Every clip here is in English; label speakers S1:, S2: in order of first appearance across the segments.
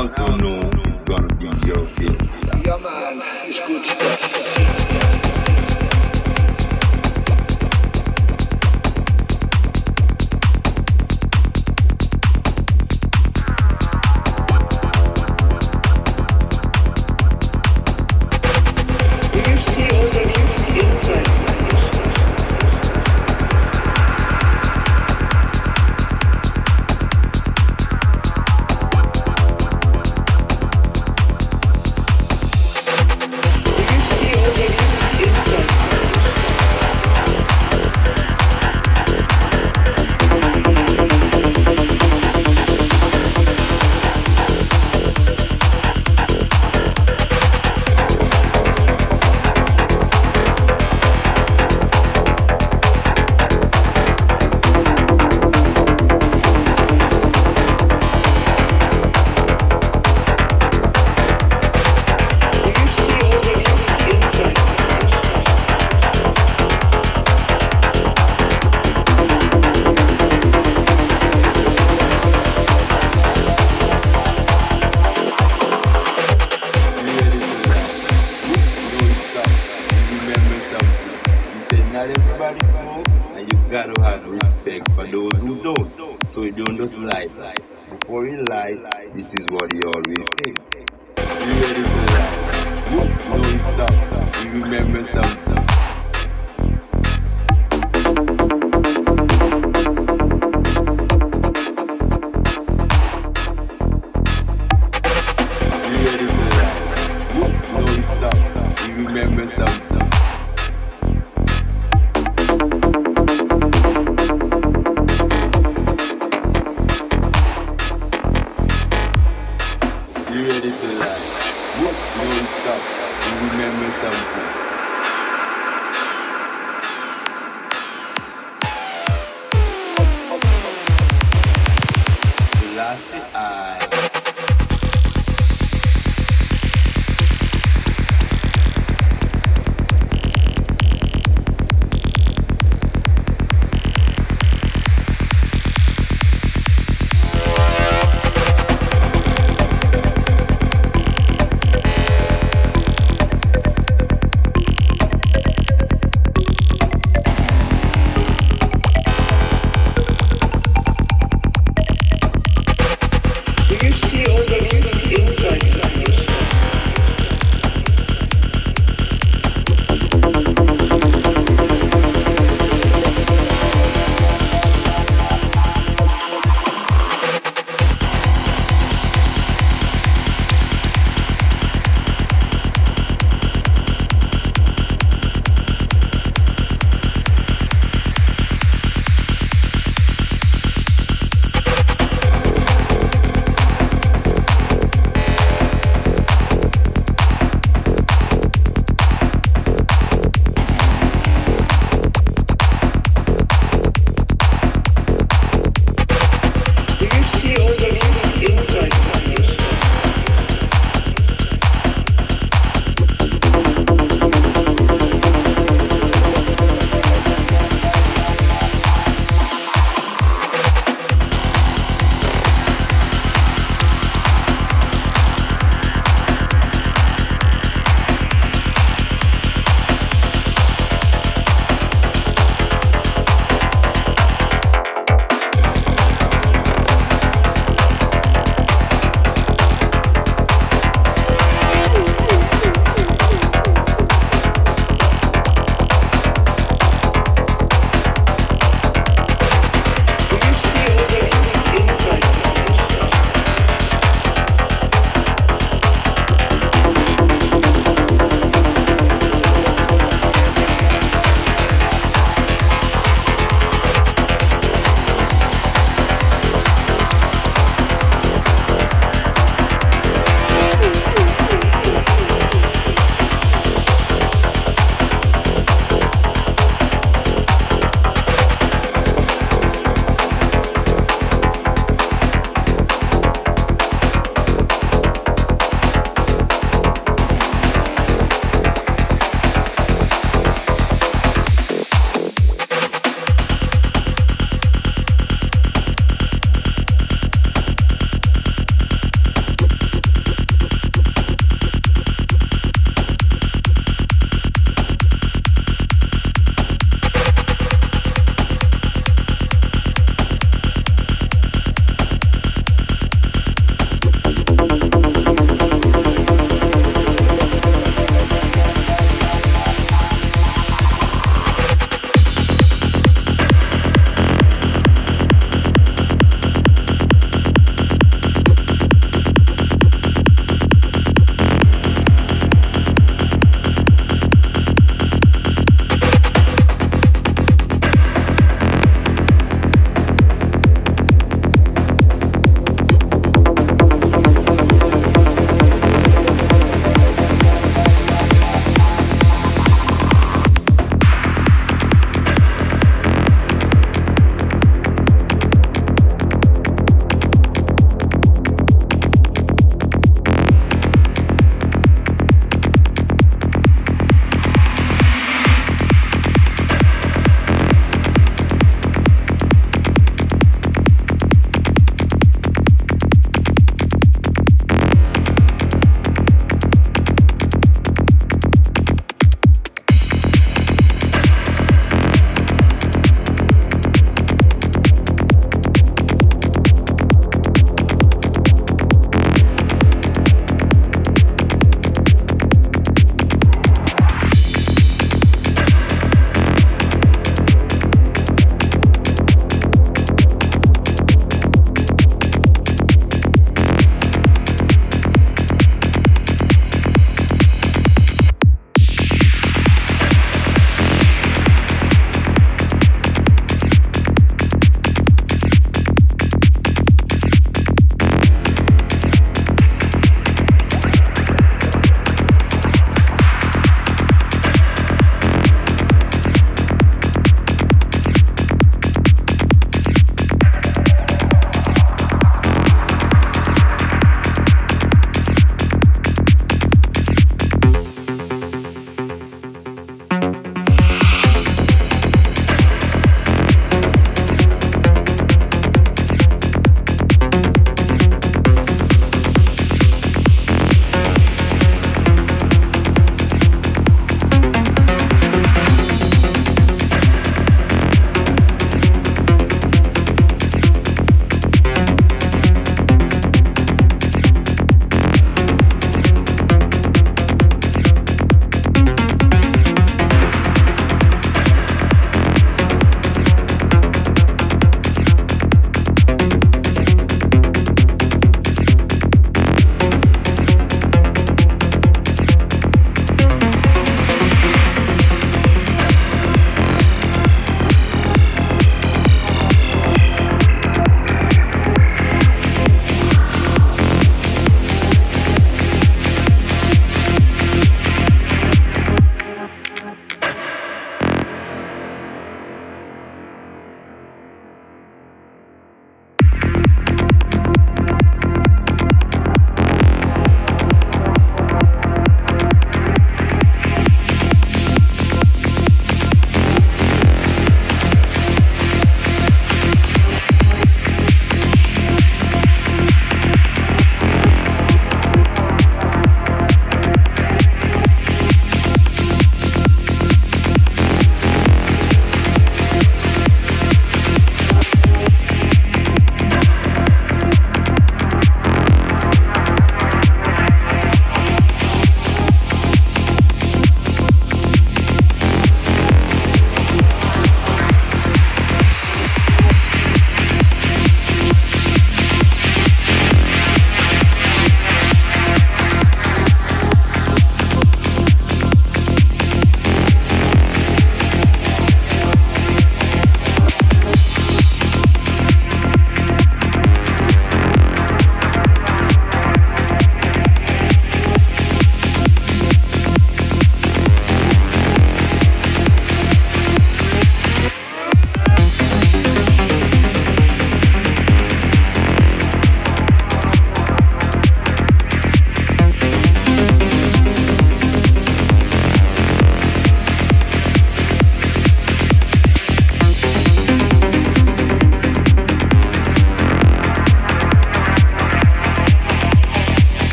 S1: house or no,
S2: it's gonna be your kids.
S3: Ja, Mann, ist gut. You
S2: ready to lie? What? No stop. You remember something.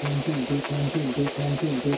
S2: 关注都关注都关
S4: 注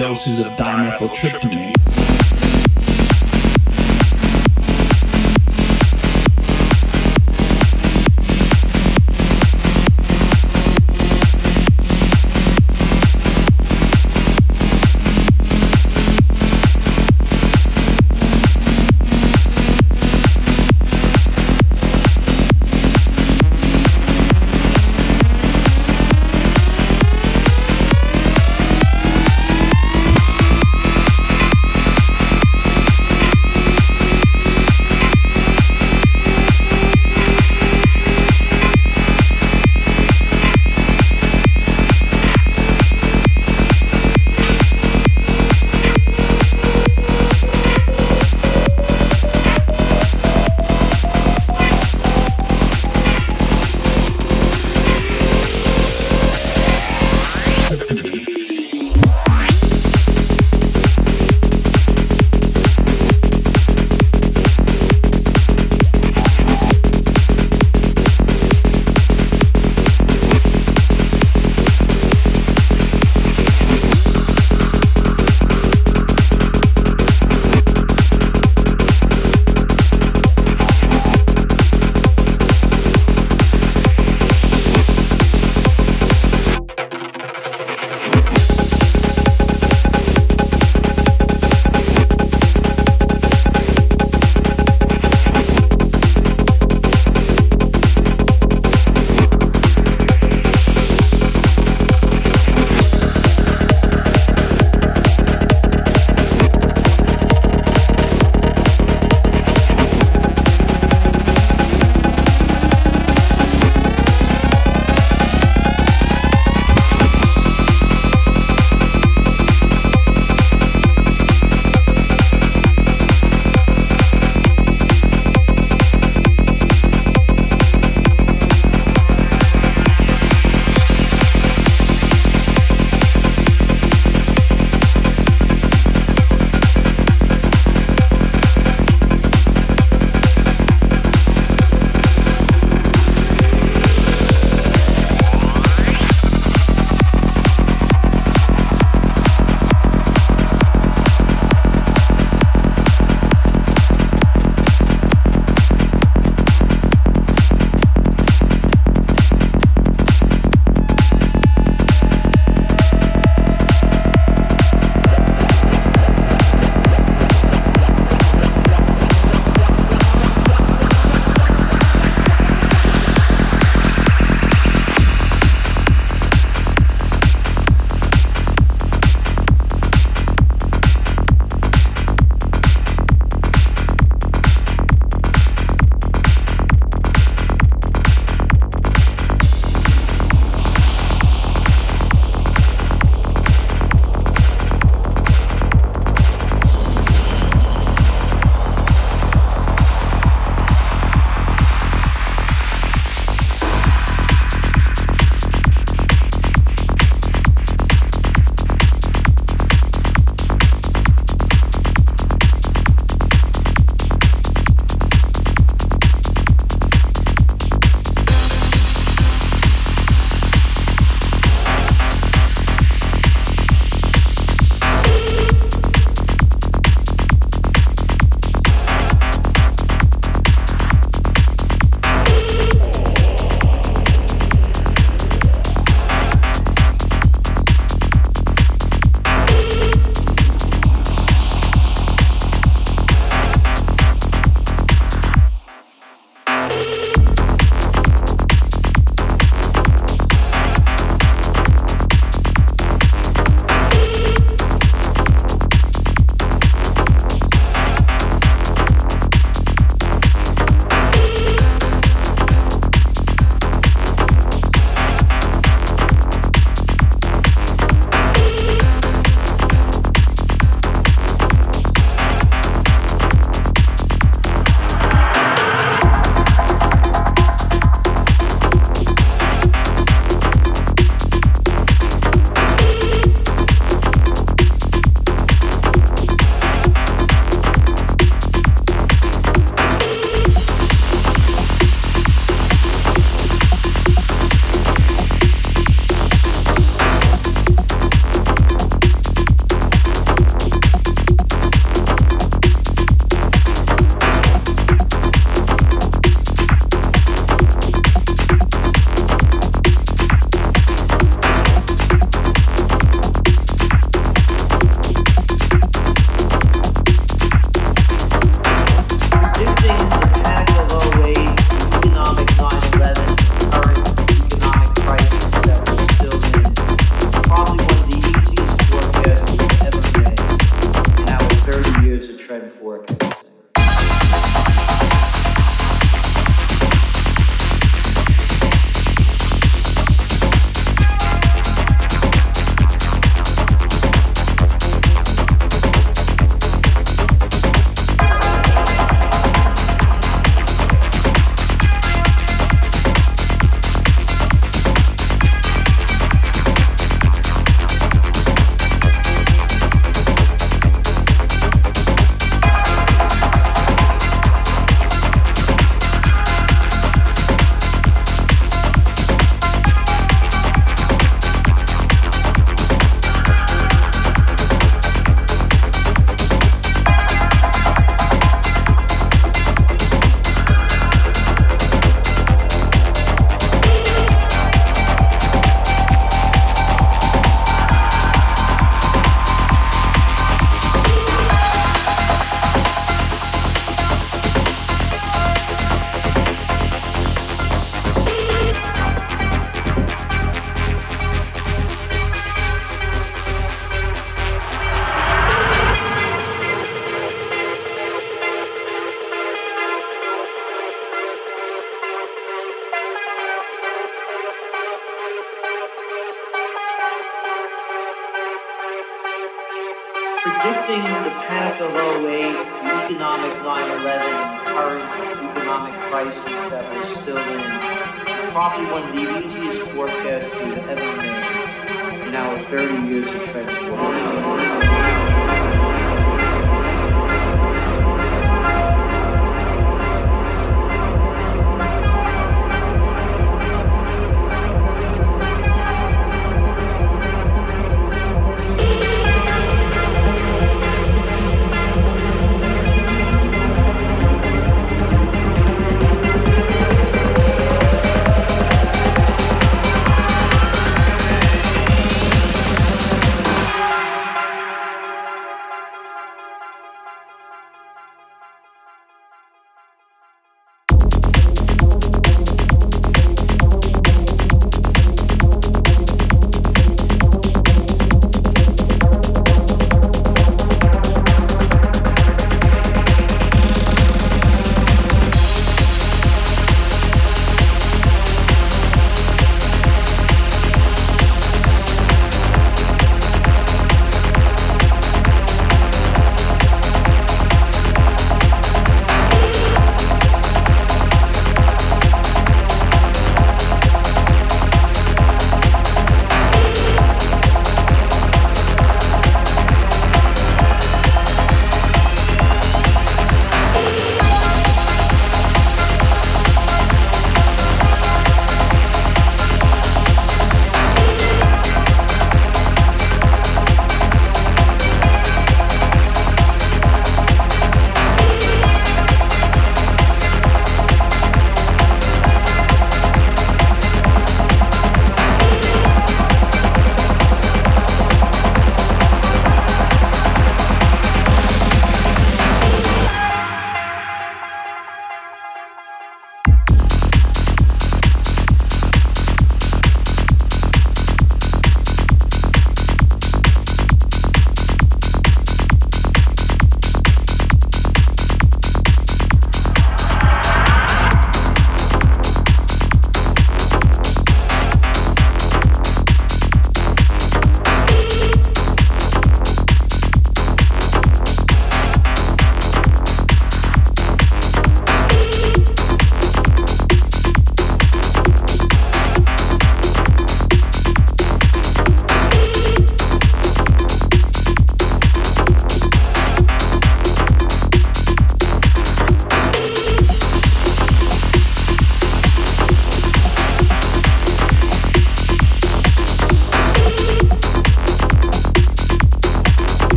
S4: doses of dimethyltryptamine.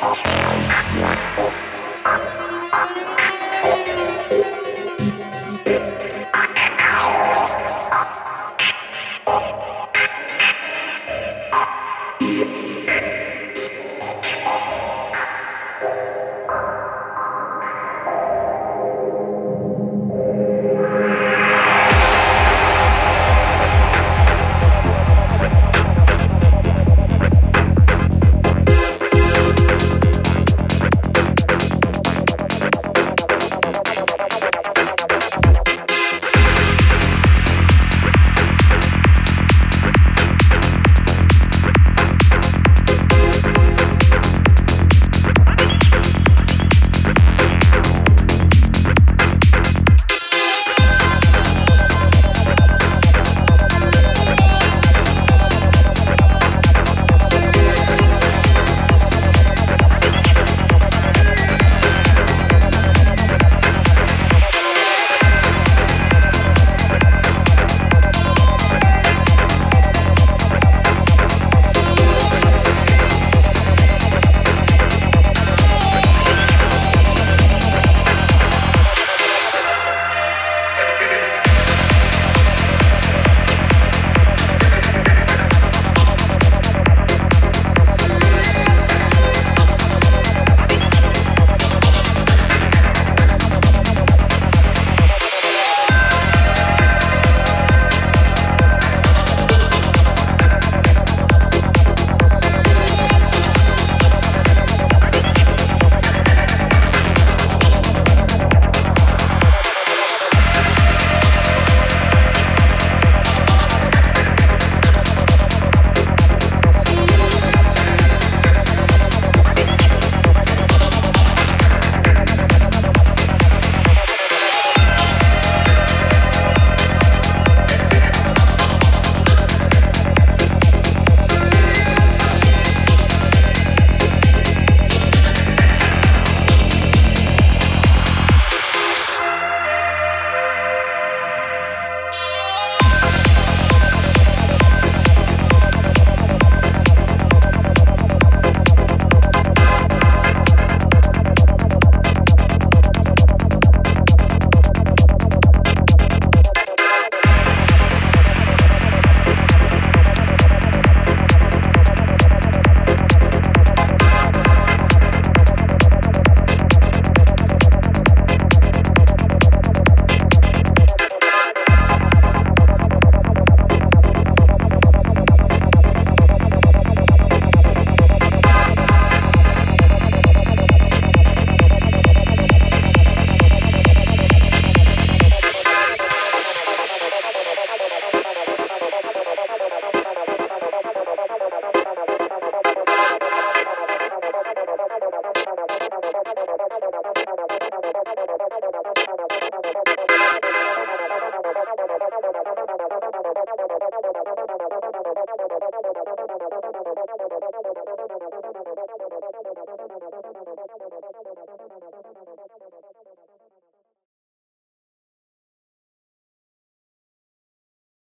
S5: Thank